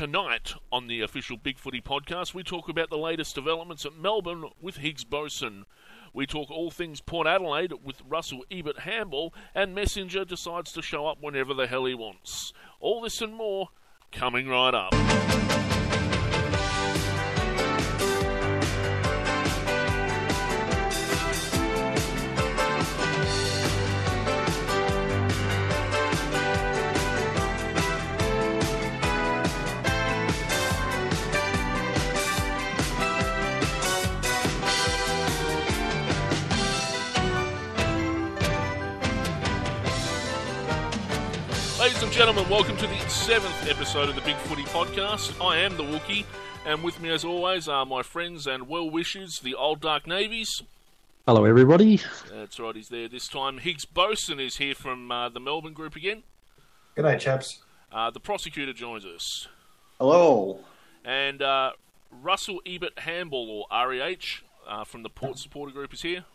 Tonight on the official Big Footy podcast, we talk about the latest developments at Melbourne with Higgs Boson. We talk all things Port Adelaide with Russell Ebert Handball, and Messenger decides to show up whenever the hell he wants. All this and more coming right up. Gentlemen, welcome to the seventh episode of the Big Footy Podcast. I am the Wookie, and with me, as always, are my friends and well wishers, the Old Dark Navies. Hello, everybody. That's right, he's there this time. Higgs Boson is here from uh, the Melbourne group again. Good G'day, chaps. Uh, the prosecutor joins us. Hello. And uh, Russell Ebert Handball, or REH, uh, from the Port Supporter Group is here.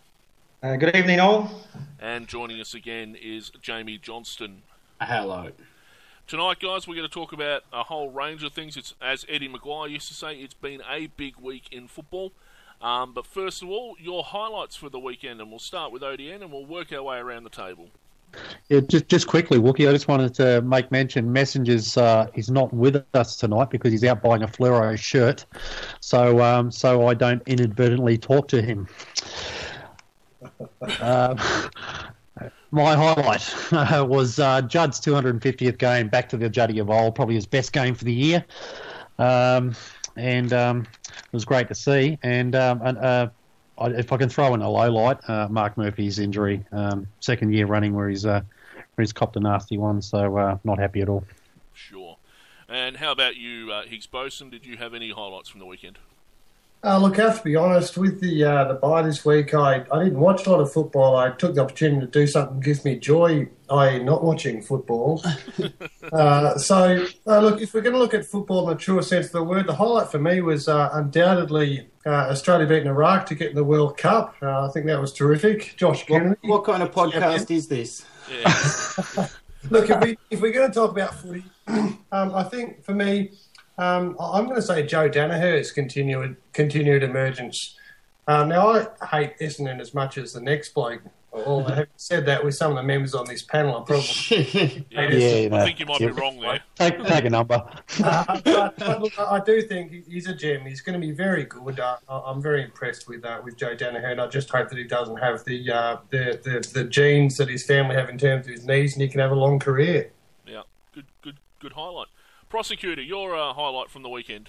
Uh, good evening, all. And joining us again is Jamie Johnston. Hello. Tonight, guys, we're going to talk about a whole range of things. It's as Eddie McGuire used to say, it's been a big week in football. Um, but first of all, your highlights for the weekend, and we'll start with ODN, and we'll work our way around the table. Yeah, just just quickly, Wookie. I just wanted to make mention. Messengers uh, is not with us tonight because he's out buying a fluoro shirt, so um, so I don't inadvertently talk to him. uh, my highlight was uh, Judd's 250th game back to the Juddy of old, probably his best game for the year, um, and um, it was great to see. And, um, and uh, I, if I can throw in a low light, uh, Mark Murphy's injury, um, second year running where he's uh, where he's copped a nasty one, so uh, not happy at all. Sure. And how about you, uh, Higgs Boson? Did you have any highlights from the weekend? Uh, look, I have to be honest. With the uh, the bye this week, I, I didn't watch a lot of football. I took the opportunity to do something that gives me joy. I not watching football. uh, so, uh, look, if we're going to look at football in the truest sense of the word, the highlight for me was uh, undoubtedly uh, Australia beating Iraq to get in the World Cup. I think that was terrific. Josh Kennedy. What, what kind of podcast is this? Yeah. look, if, we, if we're going to talk about footy, um, I think for me, um, I'm going to say Joe Daniher's continued continued emergence. Um, now I hate Essendon as much as the next bloke. Although having said that, with some of the members on this panel, I probably yeah, you know, I think you might yeah. be wrong there. Take, take a number. uh, but, but look, I do think he's a gem. He's going to be very good. Uh, I'm very impressed with uh, with Joe Daniher, and I just hope that he doesn't have the, uh, the, the the genes that his family have in terms of his knees, and he can have a long career. Yeah, good, good, good highlight. Prosecutor, your uh, highlight from the weekend.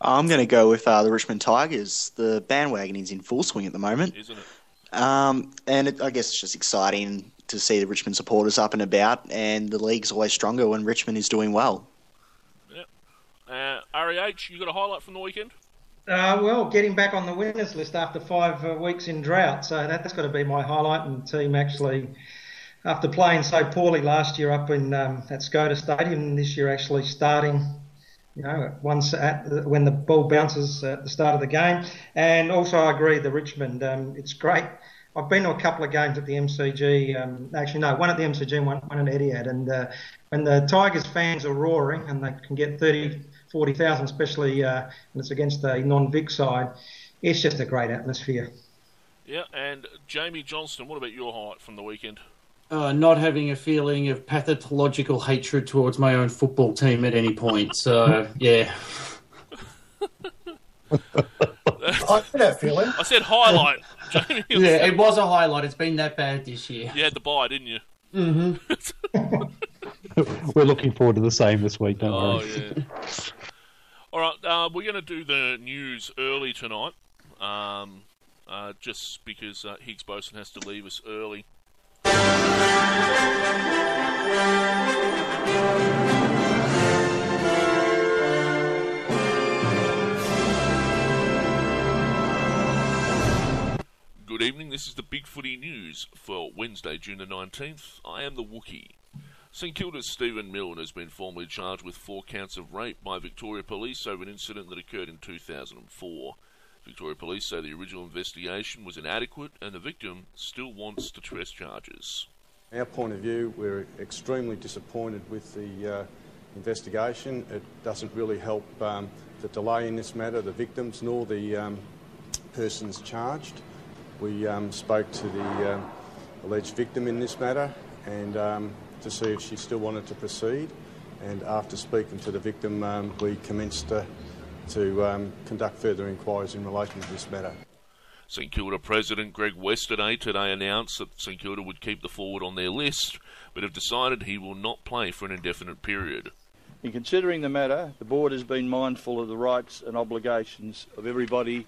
I'm going to go with uh, the Richmond Tigers. The bandwagon is in full swing at the moment. Isn't it? Um, and it, I guess it's just exciting to see the Richmond supporters up and about, and the league's always stronger when Richmond is doing well. Uh, REH, you got a highlight from the weekend? Uh, well, getting back on the winners list after five uh, weeks in drought, so that, that's got to be my highlight. And team actually, after playing so poorly last year up in um, at Skoda Stadium, this year actually starting, you know, once at when the ball bounces at the start of the game. And also, I agree, the Richmond, um, it's great. I've been to a couple of games at the MCG. Um, actually, no, one at the MCG and one, one at Etihad. And uh, when the Tigers fans are roaring and they can get 30, 40,000, especially uh, when it's against a non-Vic side, it's just a great atmosphere. Yeah, and Jamie Johnston, what about your highlight from the weekend? Uh, not having a feeling of pathological hatred towards my own football team at any point. So yeah, I get that feeling. I said highlight. Jamie, yeah, it was a highlight. It's been that bad this year. you had the bye, didn't you? Mhm. We're looking forward to the same this week, don't Oh, worry. yeah. All right, uh, we're going to do the news early tonight, um, uh, just because uh, Higgs Boson has to leave us early. Good evening, this is the Big Footy News for Wednesday, June the 19th. I am the Wookie. St Kilda's Stephen Milne has been formally charged with four counts of rape by Victoria Police over an incident that occurred in 2004. Victoria Police say the original investigation was inadequate and the victim still wants to press charges. Our point of view, we're extremely disappointed with the uh, investigation. It doesn't really help um, the delay in this matter, the victims, nor the um, persons charged. We um, spoke to the um, alleged victim in this matter and um, to see if she still wanted to proceed. And after speaking to the victim, um, we commenced uh, to um, conduct further inquiries in relation to this matter. St Kilda President Greg Westaway today announced that St Kilda would keep the forward on their list, but have decided he will not play for an indefinite period. In considering the matter, the board has been mindful of the rights and obligations of everybody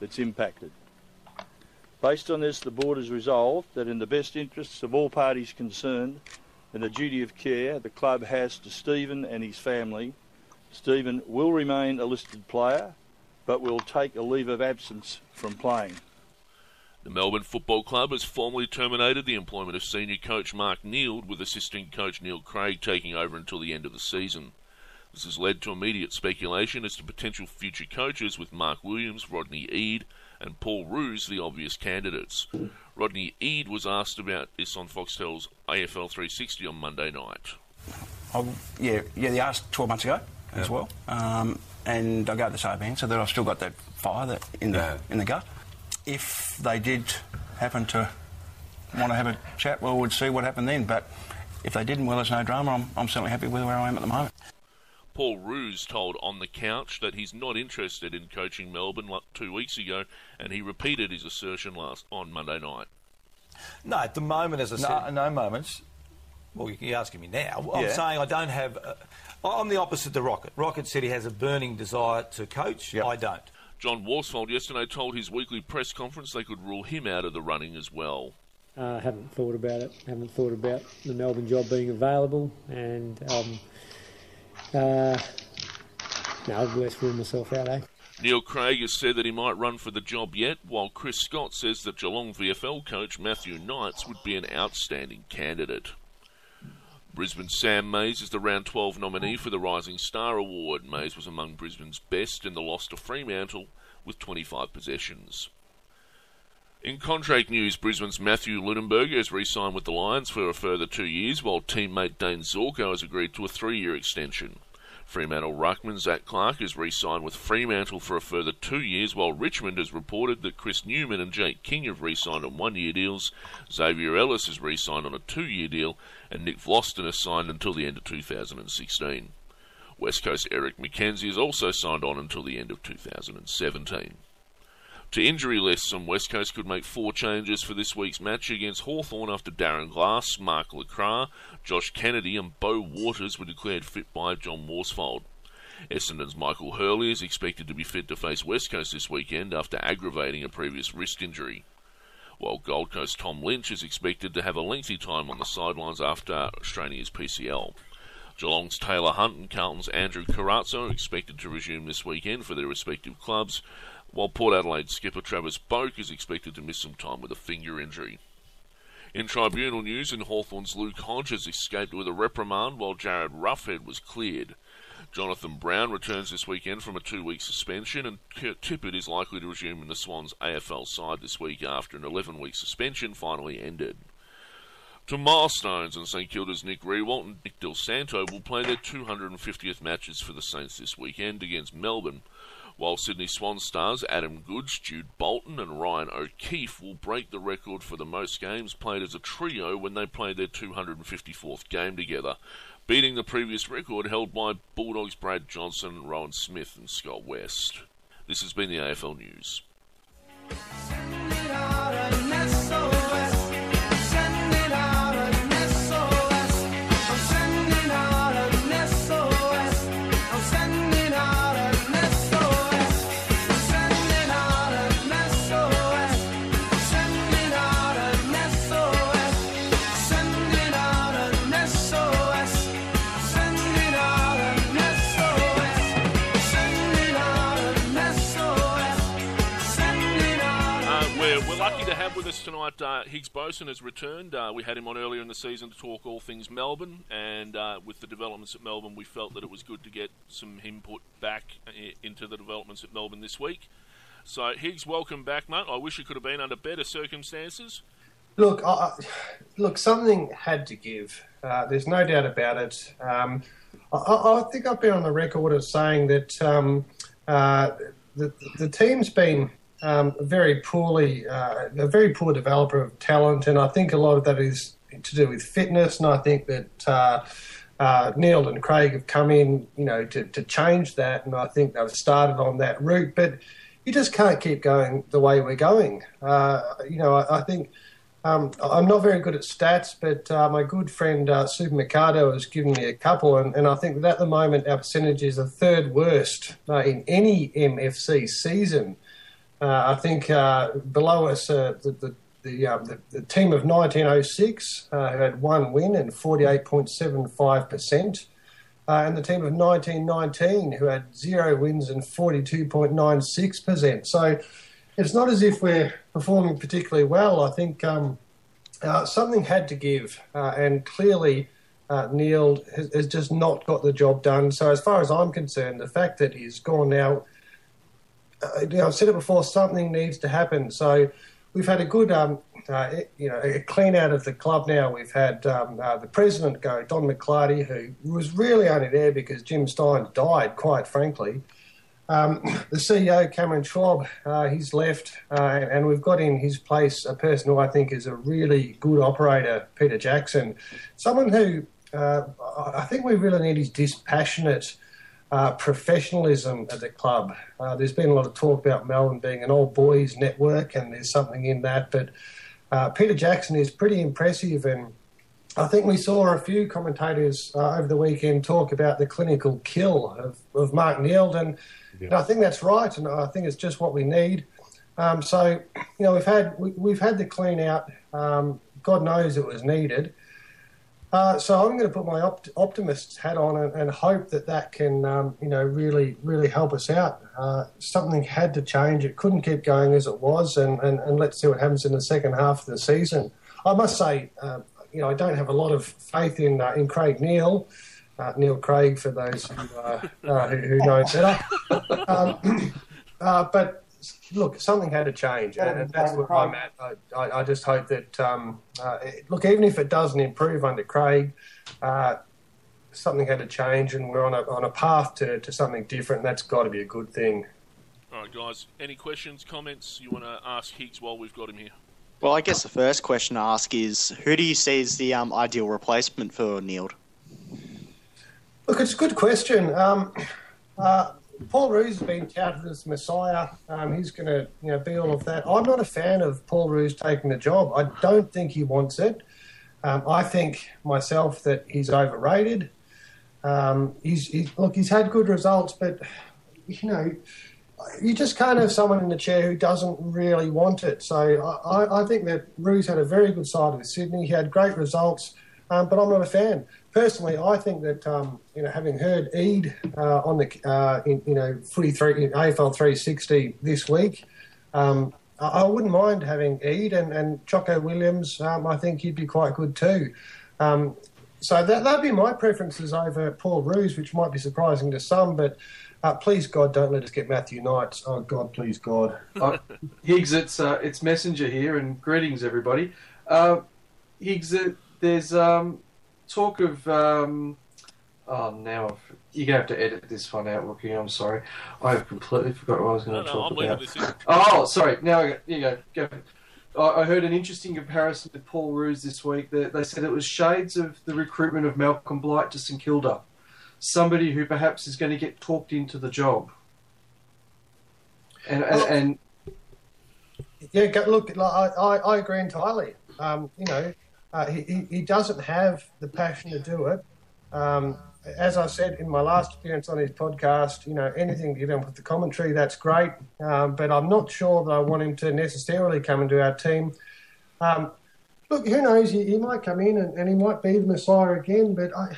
that's impacted. Based on this, the board has resolved that in the best interests of all parties concerned and the duty of care the club has to Stephen and his family, Stephen will remain a listed player but will take a leave of absence from playing. The Melbourne Football Club has formally terminated the employment of senior coach Mark Neeld, with assistant coach Neil Craig taking over until the end of the season. This has led to immediate speculation as to potential future coaches, with Mark Williams, Rodney Eade, and Paul Roos the obvious candidates. Rodney Eade was asked about this on Foxtel's AFL 360 on Monday night. Oh, yeah, yeah, they asked 12 months ago as well. Um, and I gave the same answer that I've still got that fire that in the Yeah. in the gut. If they did happen to want to have a chat, well, we'd see what happened then. But if they didn't, well, there's no drama. I'm, I'm certainly happy with where I am at the moment. Paul Roos told On the Couch that he's not interested in coaching Melbourne like two weeks ago, and he repeated his assertion last on Monday night. No, at the moment, as I No, said, no moments. Well, you're asking me now. I'm Yeah. saying I don't have. Uh, I'm the opposite to Rocket. Rocket said he has a burning desire to coach. Yep. I don't. John Worsfold yesterday told his weekly press conference they could rule him out of the running as well. Uh, haven't thought about it. Haven't thought about the Melbourne job being available, and um, uh, no, let's rule myself out, eh? Neil Craig has said that he might run for the job yet, while Chris Scott says that Geelong VFL coach Matthew Knights would be an outstanding candidate. Brisbane Sam Mayes is the round 12 nominee for the Rising Star Award. Mayes was among Brisbane's best in the loss to Fremantle with 25 possessions. In contract news, Brisbane's Matthew Leuenberger has re signed with the Lions for a further two years, while teammate Dayne Zorko has agreed to a three year extension. Fremantle Ruckman Zac Clarke has re signed with Fremantle for a further two years, while Richmond has reported that Chris Newman and Jake King have re signed on one year deals. Xavier Ellis has re signed on a two year deal, and Nick Vlastuin has signed until the end of 2016. West Coast Eric McKenzie has also signed on until the end of 2017. To injury lists, some West Coast could make four changes for this week's match against Hawthorn after Darren Glass, Mark LeCras, Josh Kennedy, and Beau Waters were declared fit by John Worsfold. Essendon's Michael Hurley is expected to be fit to face West Coast this weekend after aggravating a previous wrist injury. While Gold Coast Tom Lynch is expected to have a lengthy time on the sidelines after straining his PCL. Geelong's Taylor Hunt and Carlton's Andrew Carrazzo are expected to resume this weekend for their respective clubs, while Port Adelaide skipper Travis Boak is expected to miss some time with a finger injury. In tribunal news, in Hawthorn's Luke Hodge has escaped with a reprimand while Jarryd Roughead was cleared. Jonathan Brown returns this weekend from a two week suspension, and Kurt Tippett is likely to resume in the Swans AFL side this week after an 11 week suspension finally ended. To milestones, and St Kilda's Nick Riewoldt and Nick Dal Santo will play their 250th matches for the Saints this weekend against Melbourne, while Sydney Swan stars Adam Goodes, Jude Bolton, and Ryan O'Keefe will break the record for the most games played as a trio when they played their 254th game together, beating the previous record held by Bulldogs Brad Johnson, Rohan Smith, and Scott West. This has been the AFL News. Tonight uh, Higgs Boson has returned. Uh, we had him on earlier in the season to talk all things Melbourne, and uh, with the developments at Melbourne, we felt that it was good to get some input back into the developments at Melbourne this week. So, Higgs, welcome back, mate. I wish it could have been under better circumstances. Look, I- look, something had to give. Uh, there's no doubt about it. Um, I, I think I've been on the record of saying that um, uh, the, the team's been um, very poorly, uh, a very poor developer of talent, and I think a lot of that is to do with fitness. And I think that uh, uh, Neeld and Craig have come in, you know, to, to change that, and I think they've started on that route. But you just can't keep going the way we're going. Uh, you know, I, I think. Um, I'm not very good at stats, but uh, my good friend uh, Super Mercado has given me a couple, and, and I think that at the moment our percentage is the third worst uh, in any MFC season. Uh, I think uh, below us, uh, the, the, the, um, the, the, team of 1906 who had one win and 48.75%. and the team of 1919 who had zero wins and 42.96%. So it's not as if we're performing particularly well. I think um, uh, something had to give, uh, and clearly uh, Neeld has, has, just not got the job done. So, as far as I'm concerned, the fact that he's gone now, uh, I've said it before, something needs to happen. So, we've had a good, um, uh, you know, a clean out of the club now. We've had um, uh, the president go, Don McLarty, who was really only there because Jim Stynes died, quite frankly. Um, the CEO, Cameron Schwab, uh, he's left, uh, and we've got in his place a person who I think is a really good operator, Peter Jackson. Someone who uh, I think we really need is dispassionate uh, professionalism at the club. Uh, there's been a lot of talk about Melbourne being an old boys network, and there's something in that, but uh, Peter Jackson is pretty impressive and I think we saw a few commentators uh, over the weekend talk about the clinical kill of, of Mark Neeld, and yeah. And I think that's right, and I think it's just what we need. Um, so, you know, we've had we, have had the clean out. Um, God knows it was needed. Uh, so I'm going to put my opt- optimist hat on and, and, hope that that can, um, you know, really, really help us out. Uh, something had to change. It couldn't keep going as it was, and, and, and, let's see what happens in the second half of the season. I must say, uh, you know, I don't have a lot of faith in uh, in Craig Neil uh, Neil Craig for those who, uh, uh, who, who, know better. Um, uh, but look, something had to change, and, and that's where I'm at. I, I, I just hope that um, uh, it, look, even if it doesn't improve under Craig, uh, something had to change, and we're on a on a path to, to something different. And that's got to be a good thing. All right, guys. Any questions, comments you want to ask Higgs while we've got him here? Well, I guess the first question to ask is who do you see as the um, ideal replacement for Neeld? Look, it's a good question. Um, uh, Paul Roos has been touted as Messiah. Um, he's going to you know, be all of that. I'm not a fan of Paul Roos taking the job. I don't think he wants it. Um, I think myself that he's overrated. Um, he's, look, he's had good results, but you know, you just can't have someone in the chair who doesn't really want it. So I, I think that Roos had a very good side of Sydney. He had great results, um, but I'm not a fan personally, I think that um, you know, having heard Eade uh, on the uh, in, you know footy three in AFL 360 this week, um, I, I, wouldn't mind having Eade and, and Choco Williams. Um, I think he'd be quite good too. Um, so that that'd be my preferences over Paul Roos, which might be surprising to some, but. Uh, please God, don't let us get Matthew Knights. Oh God, please God. uh, Higgs, it's uh, it's Messenger here, and greetings everybody. Uh, Higgs, there's um, talk of. Um, oh, now I've, you're gonna have to edit this one out, Wookie. I'm sorry, I have completely forgot what I was going to no, talk no, about. Oh, sorry. Now I you go. Go. I heard an interesting comparison with Paul Roos this week. That they said it was shades of the recruitment of Malcolm Blight to St Kilda, somebody who perhaps is going to get talked into the job. And well, and, and yeah, look, I, I, I agree entirely. Um, you know, uh, he, he doesn't have the passion to do it. Um, as I said in my last appearance on his podcast, you know, anything him with the commentary, that's great. Um, but I'm not sure that I want him to necessarily come into our team. Um, look, who knows? He, he might come in and, and, he might be the Messiah again, but I,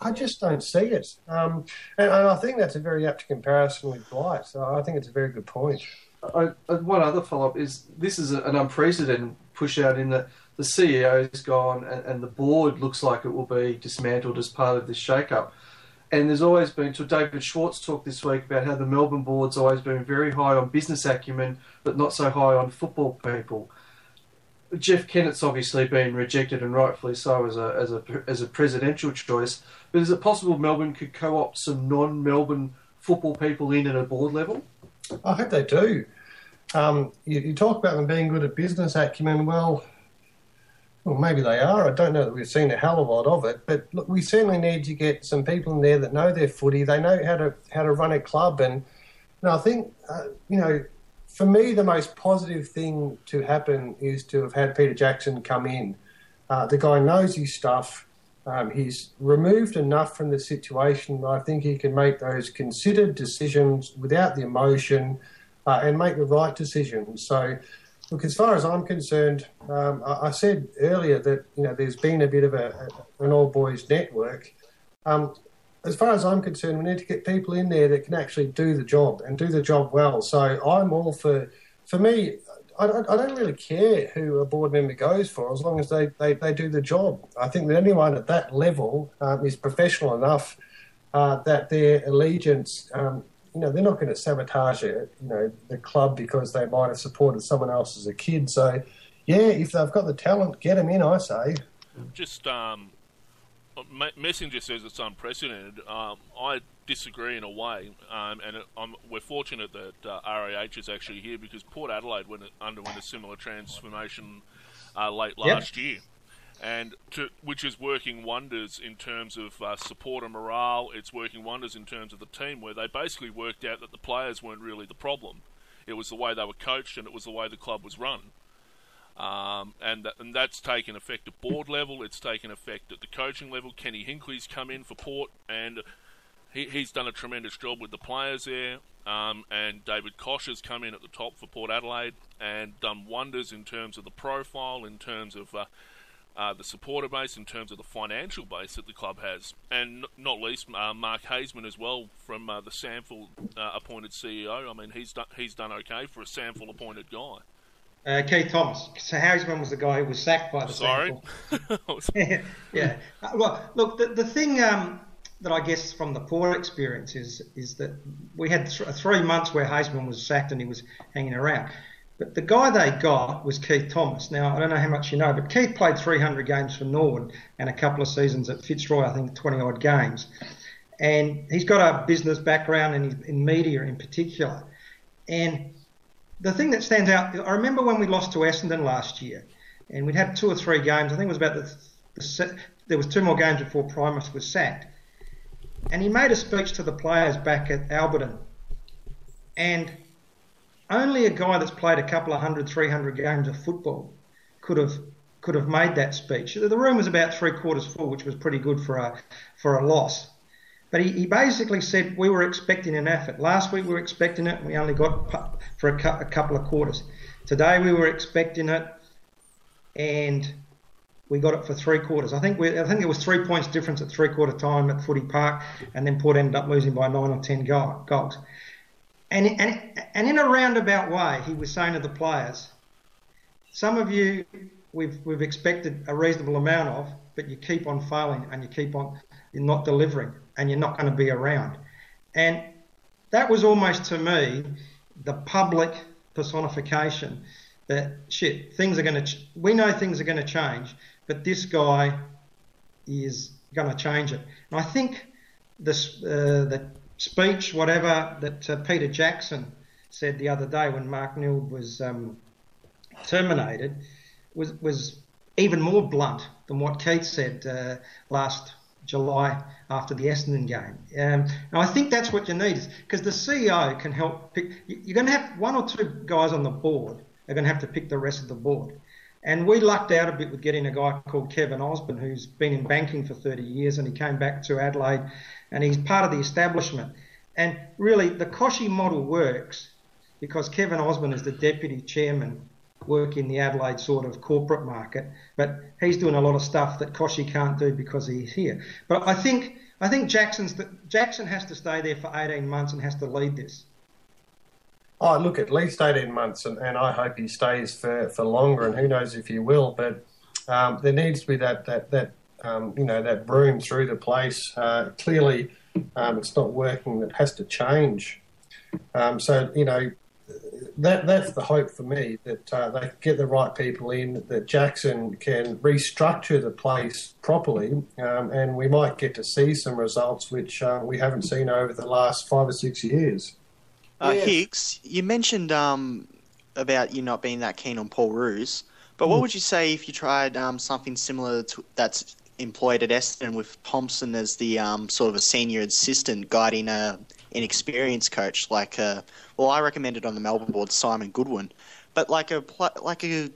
I just don't see it. Um, and, and, I think that's a very apt comparison with Blight. So I think it's a very good point. I, one other follow up is this is an unprecedented push out in that the CEO is gone and, and, the board looks like it will be dismantled as part of this shake-up. And there's always been, to David Schwarz talked this week about how the Melbourne board's always been very high on business acumen, but not so high on football people. Jeff Kennett's obviously been rejected and rightfully so as a as a as a presidential choice. But is it possible Melbourne could co-opt some non-Melbourne football people in at a board level? I hope they do. Um, you, you, talk about them being good at business acumen. Well, well, maybe they are. I don't know that we've seen a hell of a lot of it, but look, we certainly need to get some people in there that know their footy. They know how to how to run a club, and know, I think uh, you know, for me, the most positive thing to happen is to have had Peter Jackson come in. Uh, the guy knows his stuff. Um, he's removed enough from the situation. I think he can make those considered decisions without the emotion uh, and make the right decisions. So, look, as far as I'm concerned, um, I, I, said earlier that you know there's been a bit of a, a an all boys network. Um, as far as I'm concerned, we need to get people in there that can actually do the job and do the job well. So I'm all for. For me, I, I don't really care who a board member goes for as long as they, they, they do the job. I think that anyone at that level um, is professional enough uh, that their allegiance, um, you know, they're not going to sabotage it, you know, the club because they might have supported someone else as a kid. So, yeah, if they've got the talent, get them in, I say. Just um, Messenger says it's unprecedented. Um, I disagree in a way, um, and it, we're fortunate that uh, REH is actually here because Port Adelaide went, underwent a similar transformation uh, late last yep. year, and to, which is working wonders in terms of uh, supporter morale. It's working wonders in terms of the team, where they basically worked out that the players weren't really the problem. It was the way they were coached, and it was the way the club was run. Um, and, and that's taken effect at board level. It's taken effect at the coaching level. Kenny Hinkley's come in for Port, and he, he's done a tremendous job with the players there. Um, and David Koch has come in at the top for Port Adelaide and done wonders in terms of the profile, in terms of uh, uh, the supporter base, in terms of the financial base that the club has, and not least uh, Mark Haysman as well from uh, the SANFL uh, appointed CEO. I mean, he's done he's done okay for a SANFL appointed guy. Uh, Keith Thomas. So Haysman was the guy who was sacked by the Sorry. yeah, yeah. Well, look, the, the thing um, that I guess from the poor experience is is that we had th- three months where Haysman was sacked and he was hanging around. But the guy they got was Keith Thomas. Now, I don't know how much you know, but Keith played 300 games for Norwood and a couple of seasons at Fitzroy, I think 20 odd games. And he's got a business background in, in media in particular. And the thing that stands out, I remember when we lost to Essendon last year, and we'd had two or three games. I think it was about the, the there was two more games before Primus was sacked and he made a speech to the players back at Alberton. And only a guy that's played a couple of hundred, three hundred games of football could have could have made that speech. The room was about three quarters full, which was pretty good for a for a loss. But he, he basically said we were expecting an effort. Last week we were expecting it, and we only got for a, a couple of quarters. Today we were expecting it, and we got it for three quarters. I think we, I think it was three points difference at three quarter time at Footy Park, and then Port ended up losing by nine or ten goals. And and and in a roundabout way, he was saying to the players, "Some of you we've we've expected a reasonable amount of, but you keep on failing and you keep on you're not delivering, and you're not going to be around." And that was almost to me the public personification that shit things are going to we know things are going to change but this guy is going to change it. And I think this, uh, speech, whatever, that uh, Peter Jackson said the other day when Mark Neeld was um, terminated was, was even more blunt than what Keith said uh, last July after the Essendon game. Um, and I think that's what you need, because the CEO can help pick. You're going to have one or two guys on the board are going to have to pick the rest of the board. And we lucked out a bit with getting a guy called Kevin Osborne, who's been in banking for 30 years, and he came back to Adelaide, and he's part of the establishment. And really, the Kochie model works because Kevin Osborne is the deputy chairman, working the Adelaide sort of corporate market, but he's doing a lot of stuff that Kochie can't do because he's here. But I think I think Jackson's the, Jackson has to stay there for 18 months and has to lead this. Oh, look, at least 18 months, and, and I hope he stays for, for longer, and who knows if he will. But um, there needs to be that, that, that um, you know, that broom through the place. Uh, clearly, um, it's not working. It has to change. Um, so, you know, that that's the hope for me that uh, they get the right people in, that Jackson can restructure the place properly, um, and we might get to see some results which uh, we haven't seen over the last five or six years. Uh, Higgs, you mentioned um, about you not being that keen on Paul Roos, but what Mm. would you say if you tried um, something similar to that's employed at Essendon with Thompson as the um, sort of a senior assistant guiding a an experienced coach like uh, well I recommended on the Melbourne board Simon Goodwin, but like a like a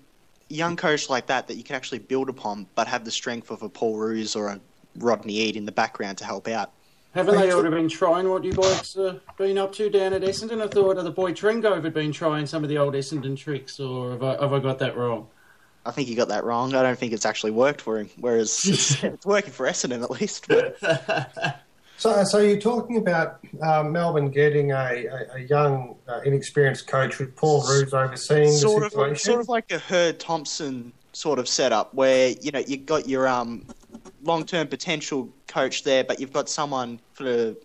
young coach like that that you can actually build upon, but have the strength of a Paul Roos or a Rodney Eade in the background to help out. Haven't they already been trying what you boys uh, been up to down at Essendon? I thought the boy Trengove had been trying some of the old Essendon tricks, or have I, have I got that wrong? I think you got that wrong. I don't think it's actually worked for him. Whereas it's, it's working for Essendon at least. But So, so you're talking about um, Melbourne getting a, a, a young, uh, inexperienced coach with Paul Roos overseeing sort the of, situation. sort of like a Hird Thompson sort of setup, where you know you got your um, long-term potential coach there, but you've got someone for the,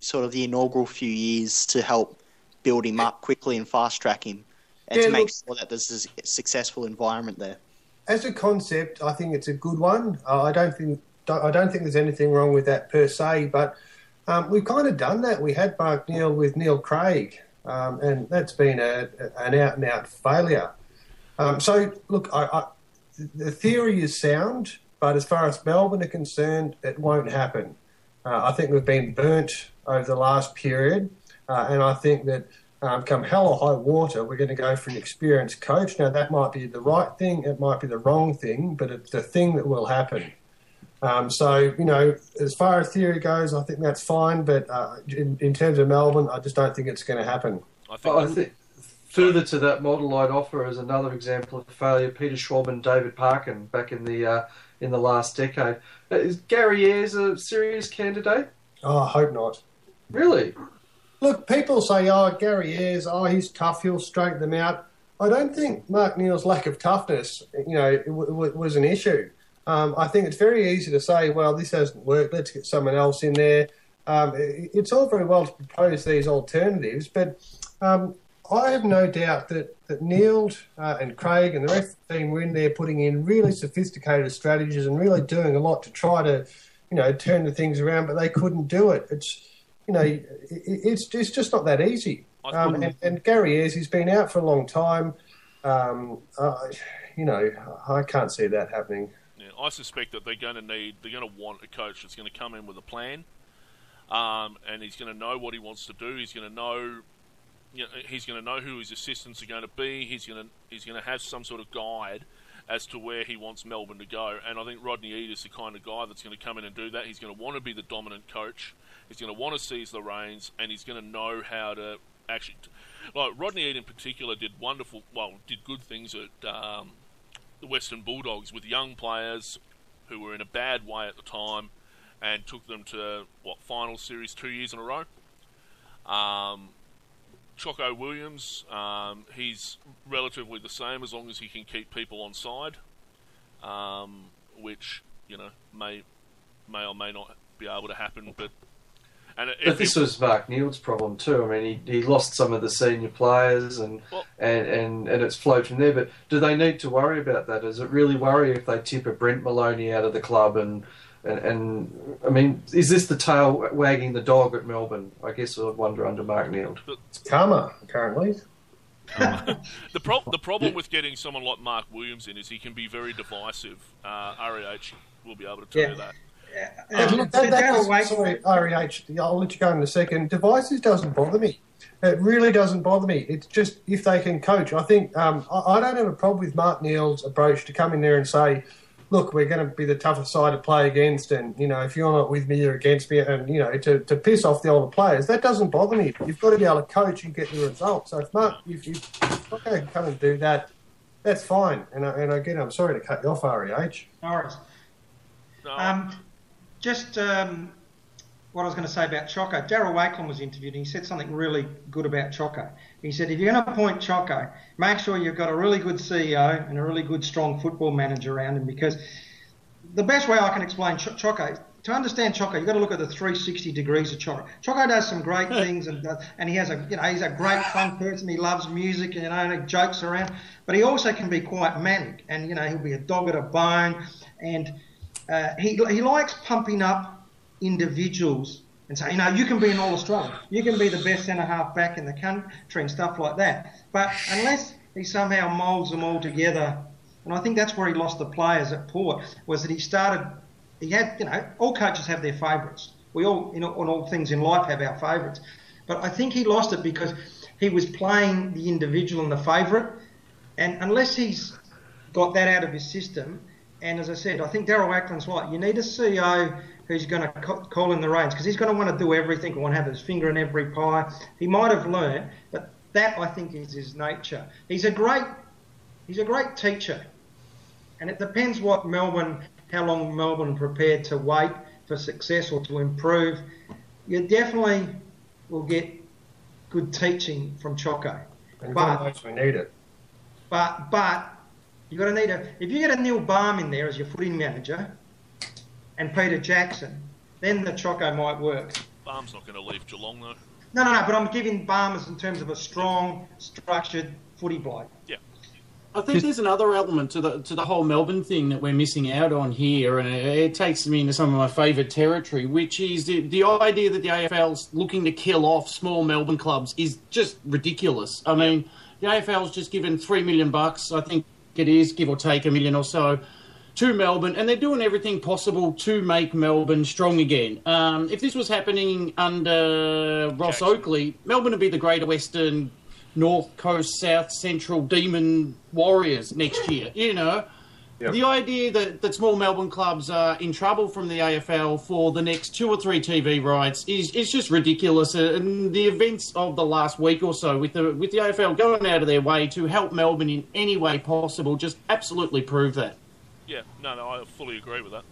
sort of the inaugural few years to help build him up quickly and fast track him, and Yeah, to make look- sure that there's a successful environment there. As a concept, I think it's a good one. Uh, I don't think I don't think there's anything wrong with that per se, but um, we've kind of done that. We had Mark Neeld with Neil Craig, um, and that's been a, an out and out failure. Um, so, look, I, I, the theory is sound, but as far as Melbourne are concerned, it won't happen. Uh, I think we've been burnt over the last period, uh, and I think that um, come hell or high water, we're going to go for an experienced coach. Now, that might be the right thing, it might be the wrong thing, but it's the thing that will happen. Um, so, you know, as far as theory goes, I think that's fine, but uh, in, in terms of Melbourne, I just don't think it's going to happen. I But I think further to that model, I'd offer as another example of failure: Peter Schwab and David Parkin back in the uh, in the last decade. Uh, Is Gary Ayres a serious candidate? Oh, I hope not. Really? Look, people say, oh, Gary Ayres, oh, he's tough, he'll straighten them out. I don't think Mark Neeld's lack of toughness, you know, it w- w- was an issue. Um, I think it's very easy to say, well, this hasn't worked, let's get someone else in there. Um, it- it's all very well to propose these alternatives, but um, I have no doubt that, that Neil uh, and Craig and the rest of the team were in there putting in really sophisticated strategies and really doing a lot to try to, you know, turn the things around, but they couldn't do it. It's, you know, it, it's, it's just not that easy. Um, and, and Gary is he's been out for a long time. Um, uh, you know, I can't see that happening. Yeah, I suspect that they're going to need, they're going to want a coach that's going to come in with a plan, um, and he's going to know what he wants to do. He's going to know, you know, he's going to know who his assistants are going to be. He's going to, he's going to have some sort of guide as to where he wants Melbourne to go. And I think Rodney Eade is the kind of guy that's going to come in and do that. He's going to want to be the dominant coach. He's going to want to seize the reins, and he's going to know how to actually. Like Rodney Eade in particular did wonderful, well, did good things at um, the Western Bulldogs with young players who were in a bad way at the time, and took them to what final series two years in a row. Um, Choco Williams, um, he's relatively the same as long as he can keep people on side, um, which you know may may or may not be able to happen. But and But this it- was Mark Neeld's problem too. I mean, he, he lost some of the senior players, and, and, and and it's flowed from there. But do they need to worry about that? Does it really worry if they tip a Brent Moloney out of the club? And and, and I mean, is this the tail wagging the dog at Melbourne? I guess I wonder under Mark Neeld. It's karma, apparently. the pro- the problem with getting someone like Mark Williams in is he can be very divisive. Uh, REH will be able to tell Yeah. you that. And look, that, that doesn't- sorry, REH, I'll let you go in a second. Devices doesn't bother me. It really doesn't bother me. It's just if they can coach. I think um, I, I don't have a problem with Mark Neeld's approach to come in there and say, look, we're going to be the toughest side to play against, and you know, if you're not with me, you're against me, and you know, to, to piss off the older players. That doesn't bother me. You've got to be able to coach and get the results. So if Mark, if you if Mark can come and do that, that's fine. And I, and again, I'm sorry to cut you off, REH. No worries. Um, just um, what I was going to say about Choco. Daryl Wakelin was interviewed and he said something really good about Choco. He said, if you're going to appoint Choco, make sure you've got a really good CEO and a really good, strong football manager around him because the best way I can explain Ch- Choco, to understand Choco, you've got to look at the 360 degrees of Choco. Choco does some great things, and does, and he has a you know he's a great fun person. He loves music, and you know, and he jokes around. But he also can be quite manic, and you know he'll be a dog at a bone, and uh, he he likes pumping up individuals and say, you know, you can be an All Australian, you can be the best centre half back in the country and stuff like that. But unless he somehow moulds them all together, and I think that's where he lost the players at Port was that he started he had, you know, all coaches have their favourites. We all, you know, on all things in life, have our favourites. But I think he lost it because he was playing the individual and the favourite, and unless he's got that out of his system, and as I said, I think Daryl Ackland's right. You need a CEO who's going to call in the reins because he's going to want to do everything and want to have his finger in every pie. He might have learned, but that I think is his nature. He's a great, he's a great teacher, and it depends what Melbourne how long Melbourne prepared to wait for success or to improve, you definitely will get good teaching from Choco. And but we need it. But but you've got to need a if you get a Neil Balme in there as your footing manager and Peter Jackson, then the Choco might work. Balme's not going to leave Geelong though. No, no, no. But I'm giving Balme in terms of a strong, structured footy bloke. Yeah. I think there's another element to the to the whole Melbourne thing that we're missing out on here, and it, it takes me into some of my favourite territory, which is the, the idea that the AFL's looking to kill off small Melbourne clubs is just ridiculous. I mean, the AFL's just given three million bucks, I think it is, give or take a million or so, to Melbourne, and they're doing everything possible to make Melbourne strong again. Um, if this was happening under Ross Jackson. Oakley, Melbourne would be the Greater Western North Coast, South Central Demon Warriors next year. You know, yep. the idea that, that small Melbourne clubs are in trouble from the AFL for the next two or three TV rights is, is just ridiculous. Uh, and the events of the last week or so, with the with the AFL going out of their way to help Melbourne in any way possible, just absolutely prove that. Yeah, no, no, I fully agree with that.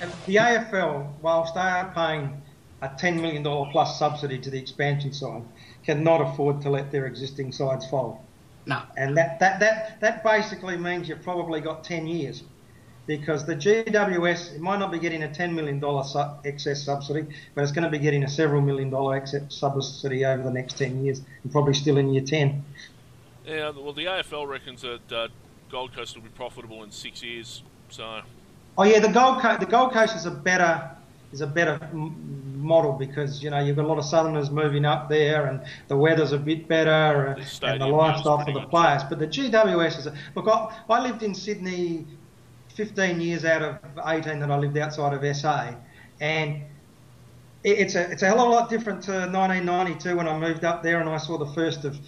And the AFL, whilst they are paying a $10 million plus subsidy to the expansion side, cannot afford to let their existing sides fold. No. And that, that, that, that basically means you've probably got 10 years because the GWS it might not be getting a $10 million su- excess subsidy, but it's going to be getting a several million dollar excess subsidy over the next 10 years and probably still in year 10. Yeah, well, the AFL reckons that uh, Gold Coast will be profitable in six years. So. Oh yeah, the Gold Coast, the Gold Coast is a better is a better model because you know you've got a lot of Southerners moving up there, and the weather's a bit better, the and the lifestyle for the players. But the GWS is a, look. I, I lived in Sydney 15 years out of 18 that I lived outside of SA, and it's a it's a hell of a lot different to 1992 when I moved up there and I saw the first of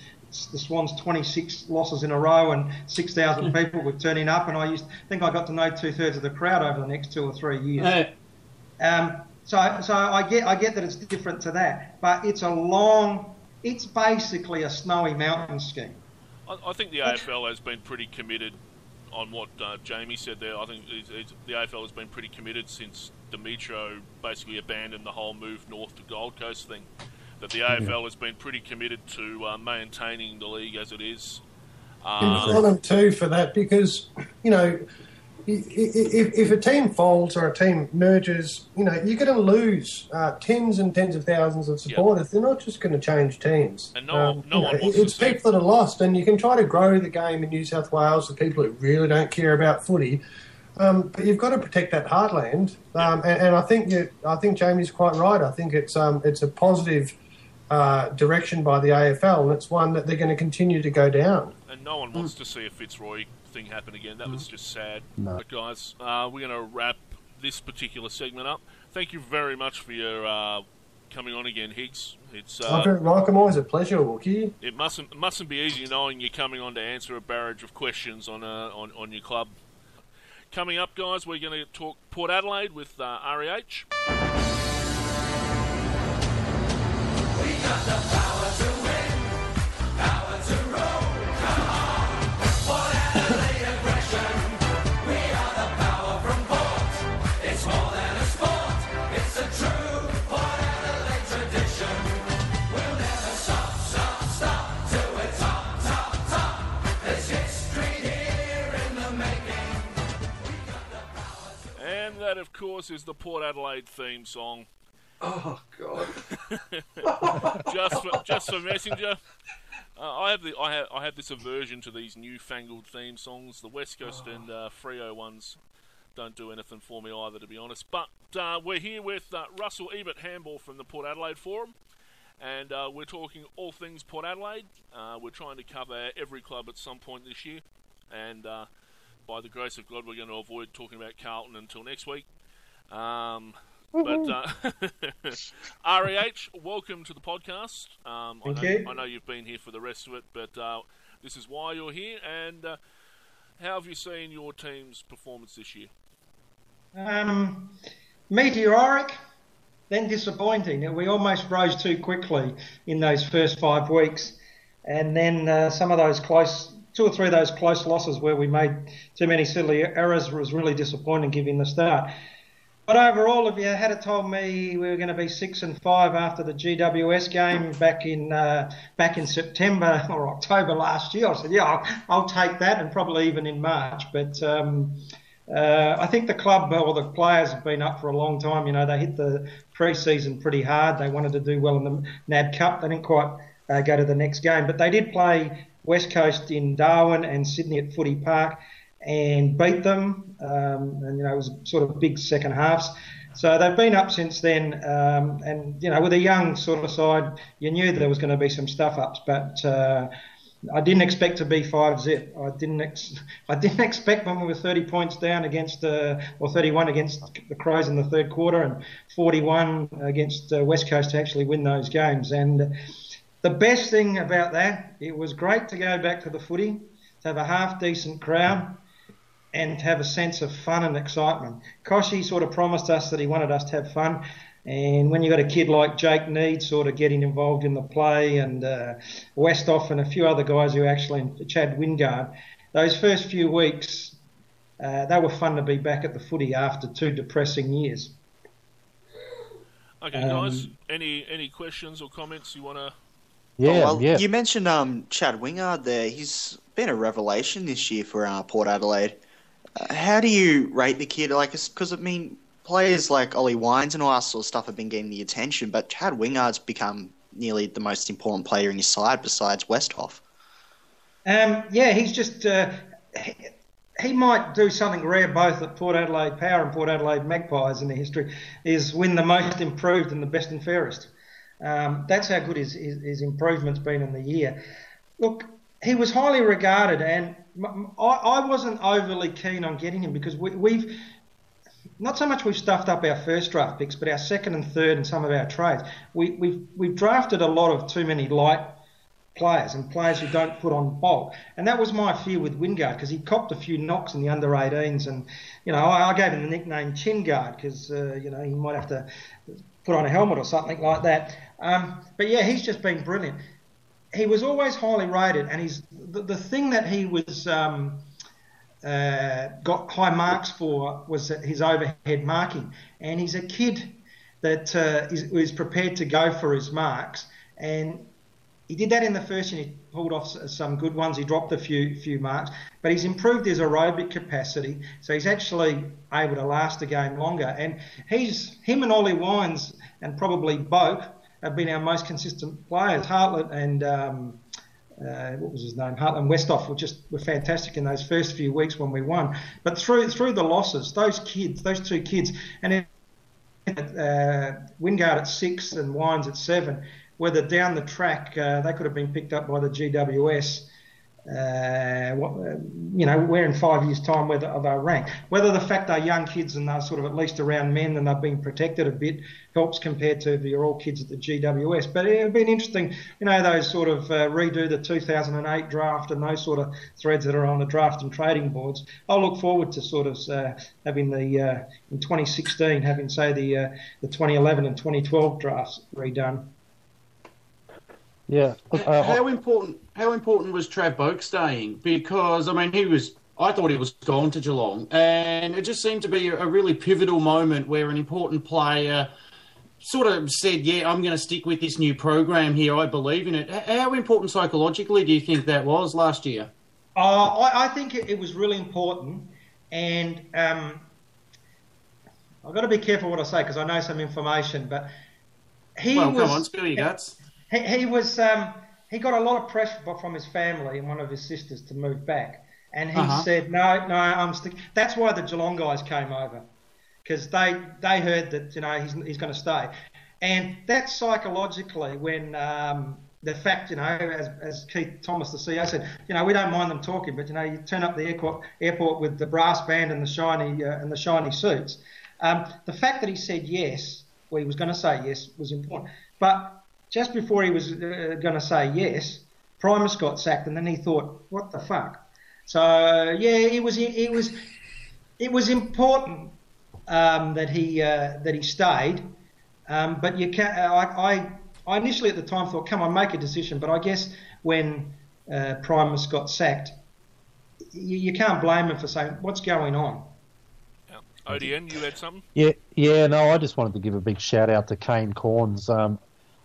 the Swans 26 losses in a row and 6,000 people were turning up and I used I think I got to know two thirds of the crowd over the next two or three years. Um, so, so I get, I get that it's different to that, but it's a long, it's basically a snowy mountain scheme. I, I think the AFL has been pretty committed on what uh, Jamie said there. I think it's, it's, the AFL has been pretty committed since Demetriou basically abandoned the whole move north to Gold Coast thing. That the AFL has been pretty committed to uh, maintaining the league as it is. Um, and them too for that because you know if, if a team folds or a team merges, you know, you're going to lose uh, tens and tens of thousands of supporters. Yep. They're not just going to change teams. And no, um, no one know, It's people that are lost, and you can try to grow the game in New South Wales for people who really don't care about footy. Um, but you've got to protect that heartland, um, and, and, I think you, I think Jamie's quite right. I think it's um, it's a positive uh, direction by the AFL, and it's one that they're going to continue to go down. And no one wants mm. to see a Fitzroy thing happen again. That was mm. just sad. No. But guys, uh, we're going to wrap this particular segment up. Thank you very much for your uh, coming on again, Higgs. It's uh, welcome. Always a pleasure, Wookie. It mustn't mustn't be easy knowing you're coming on to answer a barrage of questions on uh, on on your club. Coming up, guys, we're going to talk Port Adelaide with uh, REH. that, of course, is the Port Adelaide theme song. Oh God! just for, just for messenger. Uh, I have the I have I have this aversion to these newfangled theme songs. The West Coast oh. and uh, Freo ones don't do anything for me either, to be honest. But uh, we're here with uh, Russell Ebert Handball from the Port Adelaide Forum, and uh, we're talking all things Port Adelaide. Uh, we're trying to cover every club at some point this year, and uh, by the grace of God, we're going to avoid talking about Carlton until next week. Um, but uh, REH, welcome to the podcast. Um, Thank I know, you. I know you've been here for the rest of it, but uh, this is why you're here. And uh, how have you seen your team's performance this year? Um, meteoric, then disappointing. We almost rose too quickly in those first five weeks, and then uh, some of those close two or three of those close losses where we made too many silly errors was really disappointing given the start. But overall, if you had told me we were going to be six and five after the GWS game back in uh, back in September or October last year, I said, yeah, I'll, I'll take that, and probably even in March. But um, uh, I think the club or the players have been up for a long time. You know, they hit the pre-season pretty hard. They wanted to do well in the NAB Cup. They didn't quite uh, go to the next game, but they did play West Coast in Darwin and Sydney at Footy Park and beat them. Um, and you know, it was sort of big second halves. So they've been up since then, um, and you know, with a young sort of side, you knew there was going to be some stuff ups, but uh, I didn't expect to be five zip. I didn't. Ex- I didn't expect when we were 30 points down against, uh, or 31 against the Crows in the third quarter, and 41 against uh, West Coast to actually win those games. And the best thing about that, it was great to go back to the footy, to have a half decent crowd and to have a sense of fun and excitement. Kochie sort of promised us that he wanted us to have fun. And when you've got a kid like Jake Neade sort of getting involved in the play and uh, Westhoff and a few other guys who actually, Chad Wingard, those first few weeks, uh, they were fun to be back at the footy after two depressing years. Okay, um, guys, any any questions or comments you want to? Yeah, oh, well, yeah. You mentioned um, Chad Wingard there. He's been a revelation this year for uh, Port Adelaide how do you rate the kid? Like, because I mean, players like Ollie Wines and all that sort of stuff have been getting the attention, but Chad Wingard's become nearly the most important player in your side besides Westhoff. Um, yeah, he's just uh, he, he, might do something rare both at Port Adelaide Power and Port Adelaide Magpies in the history is win the most improved and the best and fairest. Um, that's how good his, his, his improvement's been in the year. Look, he was highly regarded, and I, I wasn't overly keen on getting him because we, we've not so much we've stuffed up our first draft picks, but our second and third and some of our trades. We, we've we've drafted a lot of too many light players and players who don't put on bulk, and that was my fear with Wingard because he copped a few knocks in the under 18s, and you know I, I gave him the nickname Chin Guard because uh, you know he might have to put on a helmet or something like that. Um, but yeah, he's just been brilliant he was always highly rated, and he's the, the thing that he was um, uh, got high marks for was his overhead marking, and he's a kid that uh, is, is prepared to go for his marks, and he did that in the first year. He pulled off some good ones. He dropped a few few marks, but he's improved his aerobic capacity, so he's actually able to last a game longer. And he's him and Ollie Wines and probably Boak have been our most consistent players. Hartlett and um, uh, what was his name? Hartlett and Westhoff were just were fantastic in those first few weeks when we won. But through through the losses, those kids, those two kids, and uh, Wingard at six and Wines at seven, whether down the track uh, they could have been picked up by the GWS uh, you know, where in five years' time whether they're ranked. Whether the fact they're young kids and they're sort of at least around men and they've been protected a bit helps compared to the all kids at the GWS. But it would be interesting, you know, those sort of uh, redo the 2008 draft and those sort of threads that are on the draft and trading boards. I'll look forward to sort of uh, having the uh, in 2016 having say the uh, the 2011 and 2012 drafts redone. Yeah. Uh, how important? How important was Trav Boak staying? Because I mean, he was. I thought he was gone to Geelong, and it just seemed to be a, really pivotal moment where an important player sort of said, "Yeah, I'm going to stick with this new program here. I believe in it." How important psychologically do you think that was last year? Uh, I, I, think it, it, was really important, and um, I've got to be careful what I say because I know some information, but he well, was. come on, spill your guts. He, he was. Um, he got a lot of pressure from his family and one of his sisters to move back, and he Uh-huh. said, "No, no, I'm stick." That's why the Geelong guys came over because they they heard that you know he's he's going to stay, and that psychologically when. Um, the fact, you know, as, as Keith Thomas, the CEO, said, you know, we don't mind them talking, but you know, you turn up the airport, airport with the brass band and the shiny uh, and the shiny suits. Um, the fact that he said yes, well, he was going to say yes, was important. But just before he was uh, going to say yes, Primus got sacked, and then he thought, what the fuck? So yeah, it was it was it was important um, that he uh, that he stayed, um, but you can I, I I initially at the time thought, come on, make a decision. But I guess when uh, Primus got sacked, you, you can't blame him for saying what's going on. ODN, you had something? Yeah, yeah. No, I just wanted to give a big shout out to Kane Cornes. Um,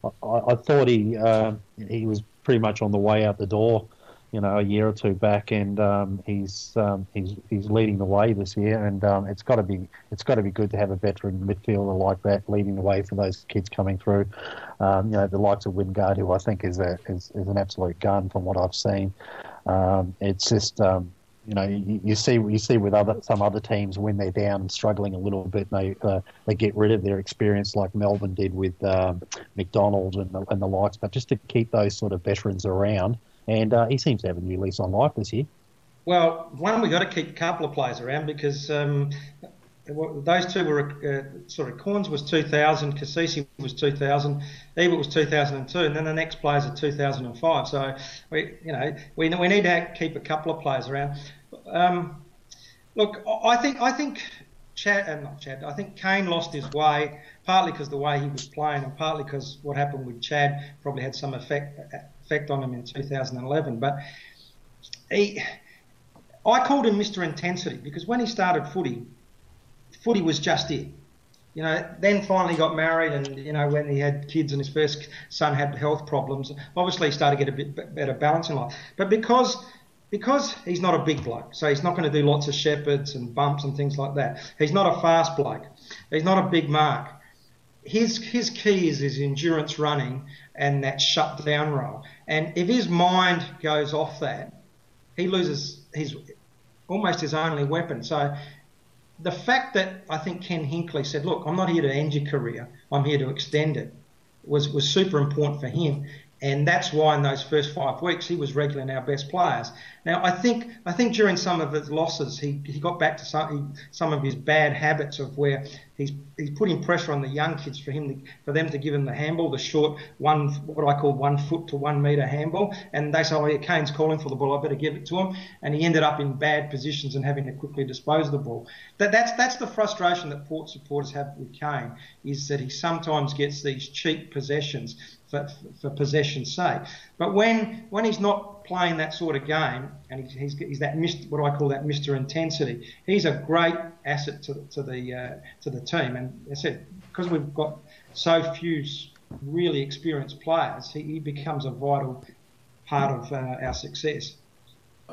I, I thought he um, he was pretty much on the way out the door, you know, a year or two back, and um, he's um, he's he's leading the way this year, and um, it's got to be it's got to be good to have a veteran midfielder like that leading the way for those kids coming through. Um, you know, the likes of Wingard, who I think is a is, is an absolute gun from what I've seen. Um, it's just you know you, you see you see with other some other teams when they're down and struggling a little bit, they uh, they get rid of their experience like Melbourne did with um, McDonald and the, and the likes. But just to keep those sort of veterans around, and uh, he seems to have a new lease on life this year. Well, one we got to keep a couple of players around because um, those two were uh, sorry, Cornes was 2000, Cassisi was 2000, Ebert was 2002, and then the next players are 2005. So we, you know, we we need to keep a couple of players around. Um, look, I think I think Chad, uh, not Chad, I think Kane lost his way partly because the way he was playing, and partly because what happened with Chad probably had some effect effect on him in 2011. But he, I called him Mr. Intensity because when he started footy, footy was just it. You know, then finally got married, and you know when he had kids and his first son had health problems. Obviously, he started to get a bit better balance in life. But because because he's not a big bloke, so he's not going to do lots of shepherds and bumps and things like that. He's not a fast bloke. He's not a big mark. His his key is his endurance running and that shut down roll. And if his mind goes off that, he loses his almost his only weapon. So the fact that I think Ken Hinkley said, "Look, I'm not here to end your career. I'm here to extend it," was was super important for him, and that's why in those first five weeks he was regularly our best players. Now I think I think during some of his losses he, he got back to some some of his bad habits of where he's he's putting pressure on the young kids for him to, for them to give him the handball, the short one what I call one foot to one metre handball, and they say, "Oh, yeah, Kane's calling for the ball. I better give it to him," and he ended up in bad positions and having to quickly dispose of the ball. That that's that's the frustration that Port supporters have with Kane is that he sometimes gets these cheap possessions for, for possession's sake. But when when he's not playing that sort of game, and he's, he's, he's that Mr., what I call that Mr. Intensity, he's a great asset to, to the uh, to the team. And I said because we've got so few really experienced players, he, he becomes a vital part of uh, our success.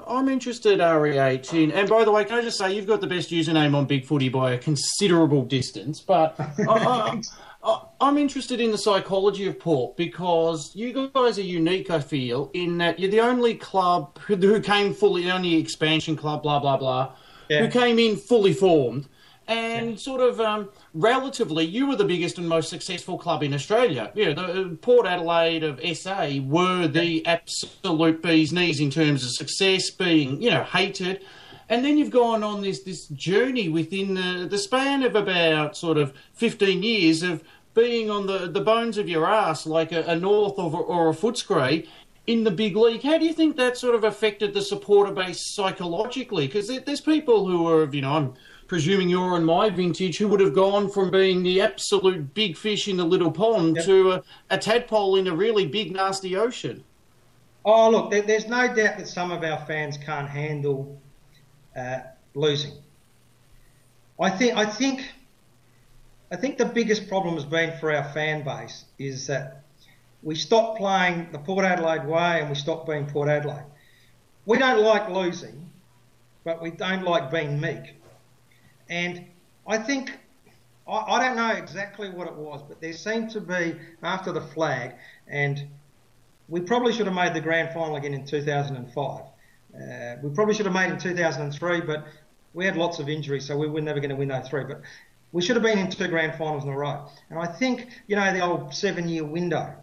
I'm interested, REH, in, and by the way, can I just say you've got the best username on Big Footy by a considerable distance, but I, I'm interested in the psychology of Port because you guys are unique, I feel, in that you're the only club who, who came fully, the only expansion club, blah, blah, blah, Yeah. who came in fully formed. And sort of um, relatively, you were the biggest and most successful club in Australia. Yeah, the uh, Port Adelaide of SA were the absolute bee's knees in terms of success, being you know hated. And then you've gone on this this journey within the, the span of about sort of fifteen years of being on the, the bones of your ass like a, a North or, or a Footscray in the big league. How do you think that sort of affected the supporter base psychologically? Because there, there's people who are, you know, I'm presuming you're in my vintage, who would have gone from being the absolute big fish in the little pond to a, a tadpole in a really big, nasty ocean. Oh, look, there, there's no doubt that some of our fans can't handle uh, losing. I think, I think, I think the biggest problem has been for our fan base is that we stopped playing the Port Adelaide way and we stopped being Port Adelaide. We don't like losing, but we don't like being meek. And I think I, I don't know exactly what it was, but there seemed to be after the flag, and we probably should have made the grand final again in 2005. Uh, we probably should have made it in 2003, but we had lots of injuries, so we were never going to win 03. But we should have been in two grand finals in a row. And I think, you know, the old seven year window,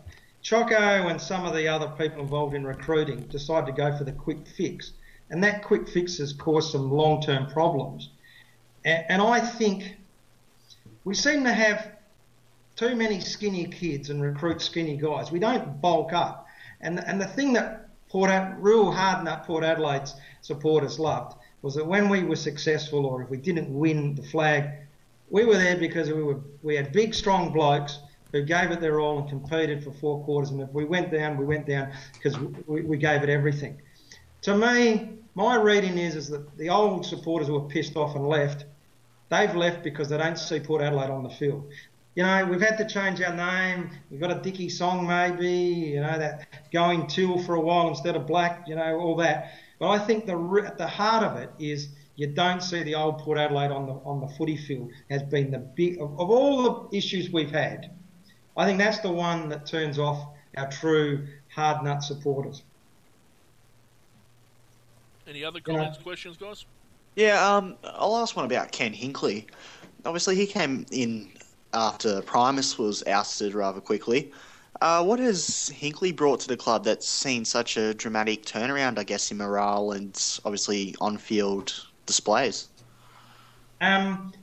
Choco and some of the other people involved in recruiting decided to go for the quick fix. And that quick fix has caused some long term problems. And, and I think we seem to have too many skinny kids and recruit skinny guys. We don't bulk up. And, and the thing that Port real hard nut Port Adelaide's supporters loved was that when we were successful or if we didn't win the flag, we were there because we were we had big strong blokes who gave it their all and competed for four quarters. And if we went down, we went down because we, we gave it everything. To me, my reading is is that the old supporters who were pissed off and left, they've left because they don't see Port Adelaide on the field. You know, we've had to change our name. We've got a Dicky song maybe. You know that going teal for a while instead of black. You know all that. But I think the at the heart of it is you don't see the old Port Adelaide on the on the footy field has been the big of, of all the issues we've had. I think that's the one that turns off our true hard nut supporters. Any other comments, questions, guys? Yeah, um, I'll ask one about Ken Hinkley. Obviously, he came in after Primus was ousted rather quickly. Uh, what has Hinkley brought to the club that's seen such a dramatic turnaround, I guess, in morale and obviously on-field displays? Um,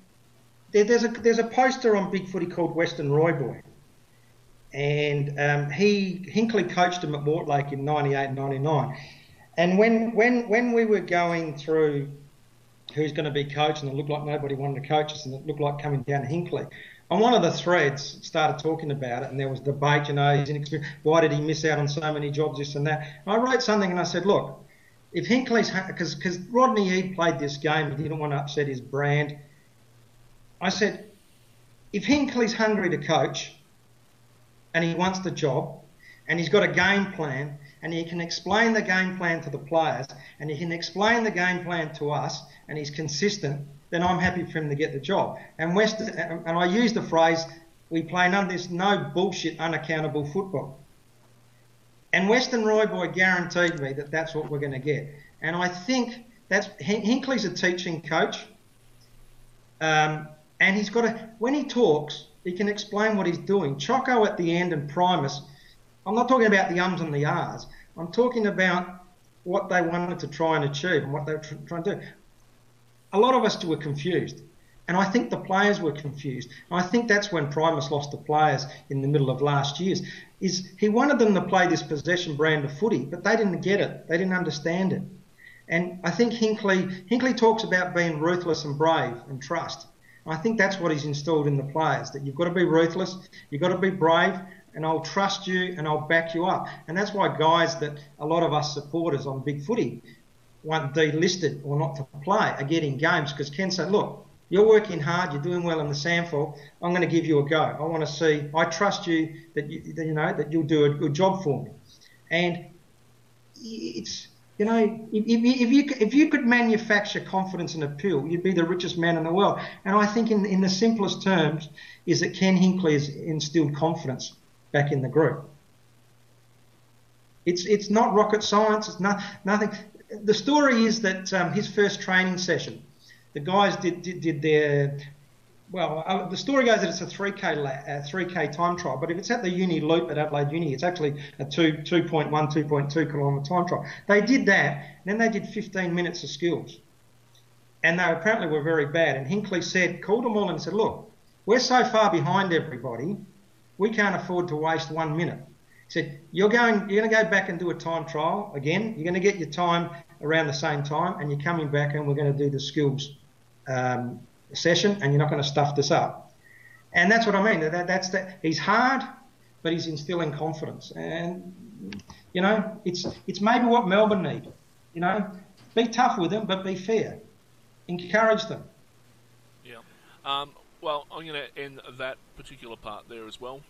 there, there's a there's a poster on Big Footy called Western Royboy, and um, he Hinkley coached him at Mortlake in '98, '99, and when when when we were going through who's going to be coach, and it looked like nobody wanted to coach us, and it looked like coming down to Hinkley. On one of the threads, started talking about it, and there was debate. You know, he's inexperienced. Why did he miss out on so many jobs? This and that. And I wrote something, and I said, look, if Hinkley's because because Rodney Eade played this game, he didn't want to upset his brand. I said, if Hinkley's hungry to coach, and he wants the job, and he's got a game plan, and he can explain the game plan to the players, and he can explain the game plan to us, and he's consistent, then I'm happy for him to get the job. And West, and I use the phrase, we play none this no bullshit, unaccountable football. And Western Royboy guaranteed me that that's what we're going to get. And I think that's Hinkley's a teaching coach, um, and he's got a when he talks, he can explain what he's doing. Choco at the end and Primus. I'm not talking about the ums and the ahs. I'm talking about what they wanted to try and achieve and what they were trying to do. A lot of us were confused. And I think the players were confused. And I think that's when Primus lost the players in the middle of last year's. Is he wanted them to play this possession brand of footy, but they didn't get it. They didn't understand it. And I think Hinkley Hinkley talks about being ruthless and brave and trust. And I think that's what he's installed in the players. That you've got to be ruthless, you've got to be brave, and I'll trust you and I'll back you up. And that's why guys that a lot of us supporters on big footy want delisted or not to play are getting games because Ken said, look, you're working hard, you're doing well in the SANFL. I'm going to give you a go. I want to see. I trust you that you, that, you know that you'll do a good job for me. And it's you know if, if, you if you could manufacture confidence and appeal, you'd be the richest man in the world. And I think in in the simplest terms is that Ken Hinkley has instilled confidence back in the group. It's it's not rocket science. It's not nothing. The story is that um, his first training session, the guys did did, did their well, uh, the story goes that it's a 3k la- uh, 3k time trial, but if it's at the uni loop at Adelaide Uni, it's actually a 2 2.1 2.2 kilometre time trial. They did that, then they did 15 minutes of skills, and they apparently were very bad. And Hinkley said, called them all and said, look, we're so far behind everybody, we can't afford to waste one minute. Said, you're going, you're going to go back and do a time trial again. You're going to get your time around the same time, and you're coming back, and we're going to do the skills. Um, session and you're not going to stuff this up. And that's what I mean. That, that's that. He's hard, but he's instilling confidence. And you know, it's it's maybe what Melbourne need. You know, be tough with them, but be fair. Encourage them. Yeah. Um, well, I'm going to end that particular part there as well.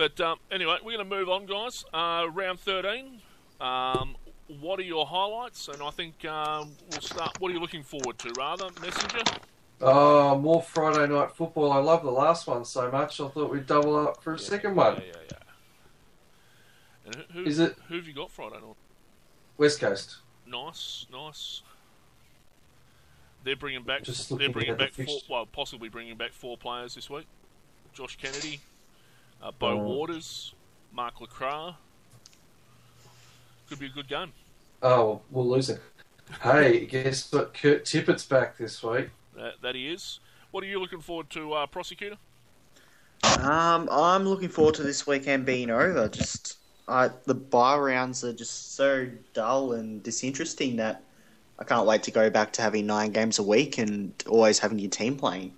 But um, anyway, we're going to move on, guys. Uh, round 13. Um, what are your highlights? And I think um, we'll start. What are you looking forward to, rather, Messenger? Oh, more Friday night football. I love the last one so much. I thought we'd double up for a second one. Yeah, yeah, yeah. And who, who, Is it- Who have you got Friday night? West Coast. Nice, nice. They're bringing back. Just they're bringing at the back four. Well, possibly bringing back four players this week. Josh Kennedy, uh, Beau Oh. Waters, Mark LeCras. Could be a good game. Oh, we'll lose it. Hey, guess what? Kurt Tippett's back this week. That, that he is. What are you looking forward to, uh, prosecutor? Um, I'm looking forward to this weekend being over. Just I, the bye rounds are just so dull and disinteresting that I can't wait to go back to having nine games a week and always having your team playing.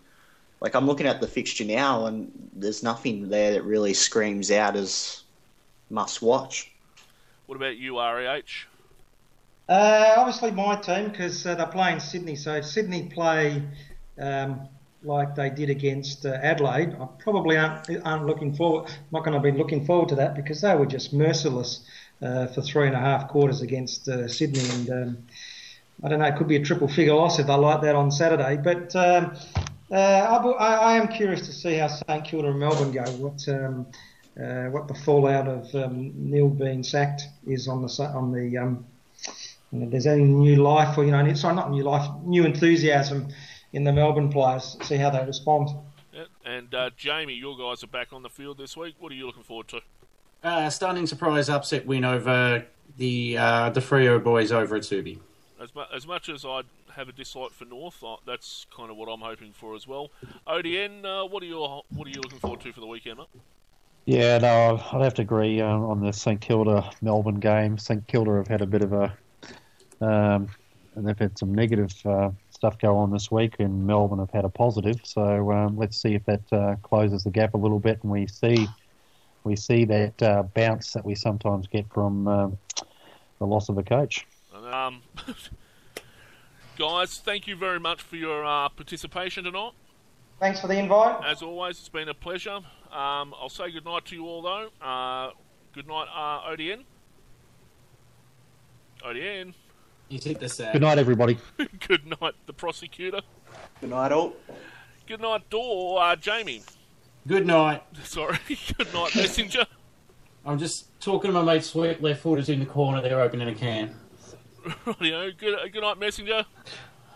Like I'm looking at the fixture now, and there's nothing there that really screams out as must watch. What about you, REH? Uh, obviously, my team because uh, they're playing Sydney. So if Sydney play um, like they did against uh, Adelaide, I probably aren't, aren't looking forward. Not going to be looking forward to that because they were just merciless uh, for three and a half quarters against uh, Sydney, and um, I don't know. It could be a triple figure loss if they like that on Saturday. But um, uh, I, I, I am curious to see how St Kilda and Melbourne go. What um, uh, what the fallout of um, Neeld being sacked is on the on the um, and if there's any new life or you know sorry not new life new enthusiasm in the Melbourne players see how they respond Yeah. And uh, Jamie, your guys are back on the field this week. What are you looking forward to? Uh, stunning surprise upset win over the uh, the Freo boys over at Subi. As, mu- as much as I have a dislike for North, uh, that's kind of what I'm hoping for as well. ODN, uh, what are you what are you looking forward to for the weekend? Mate? Yeah, no, I'd have to agree um, on the St Kilda Melbourne game. St Kilda have had a bit of a, um, they've had some negative uh, stuff go on this week, and Melbourne have had a positive. So um, let's see if that uh, closes the gap a little bit, and we see we see that uh, bounce that we sometimes get from um, the loss of a coach. Um, guys, thank you very much for your uh, participation tonight. thanks for the invite As always, it's been a pleasure. Um, I'll say good night to you all, though. Uh, good night, uh, ODN. ODN. You hit the sack. Good night, everybody. good night, the prosecutor. Good night, all. Good night, Door. Uh, Jamie. Good night. Sorry. good night, Messenger. I'm just talking to my mate Sweet left footers in the corner there opening a can. Rightio. Good, uh, good night, Messenger.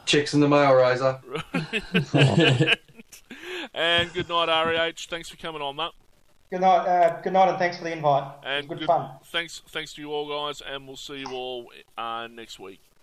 Checks in the mail, Razor. and good night, REH. Thanks for coming on, mate. good night uh, good night and thanks for the invite And good fun Thanks, thanks to you all, guys, and we'll see you all uh, next week.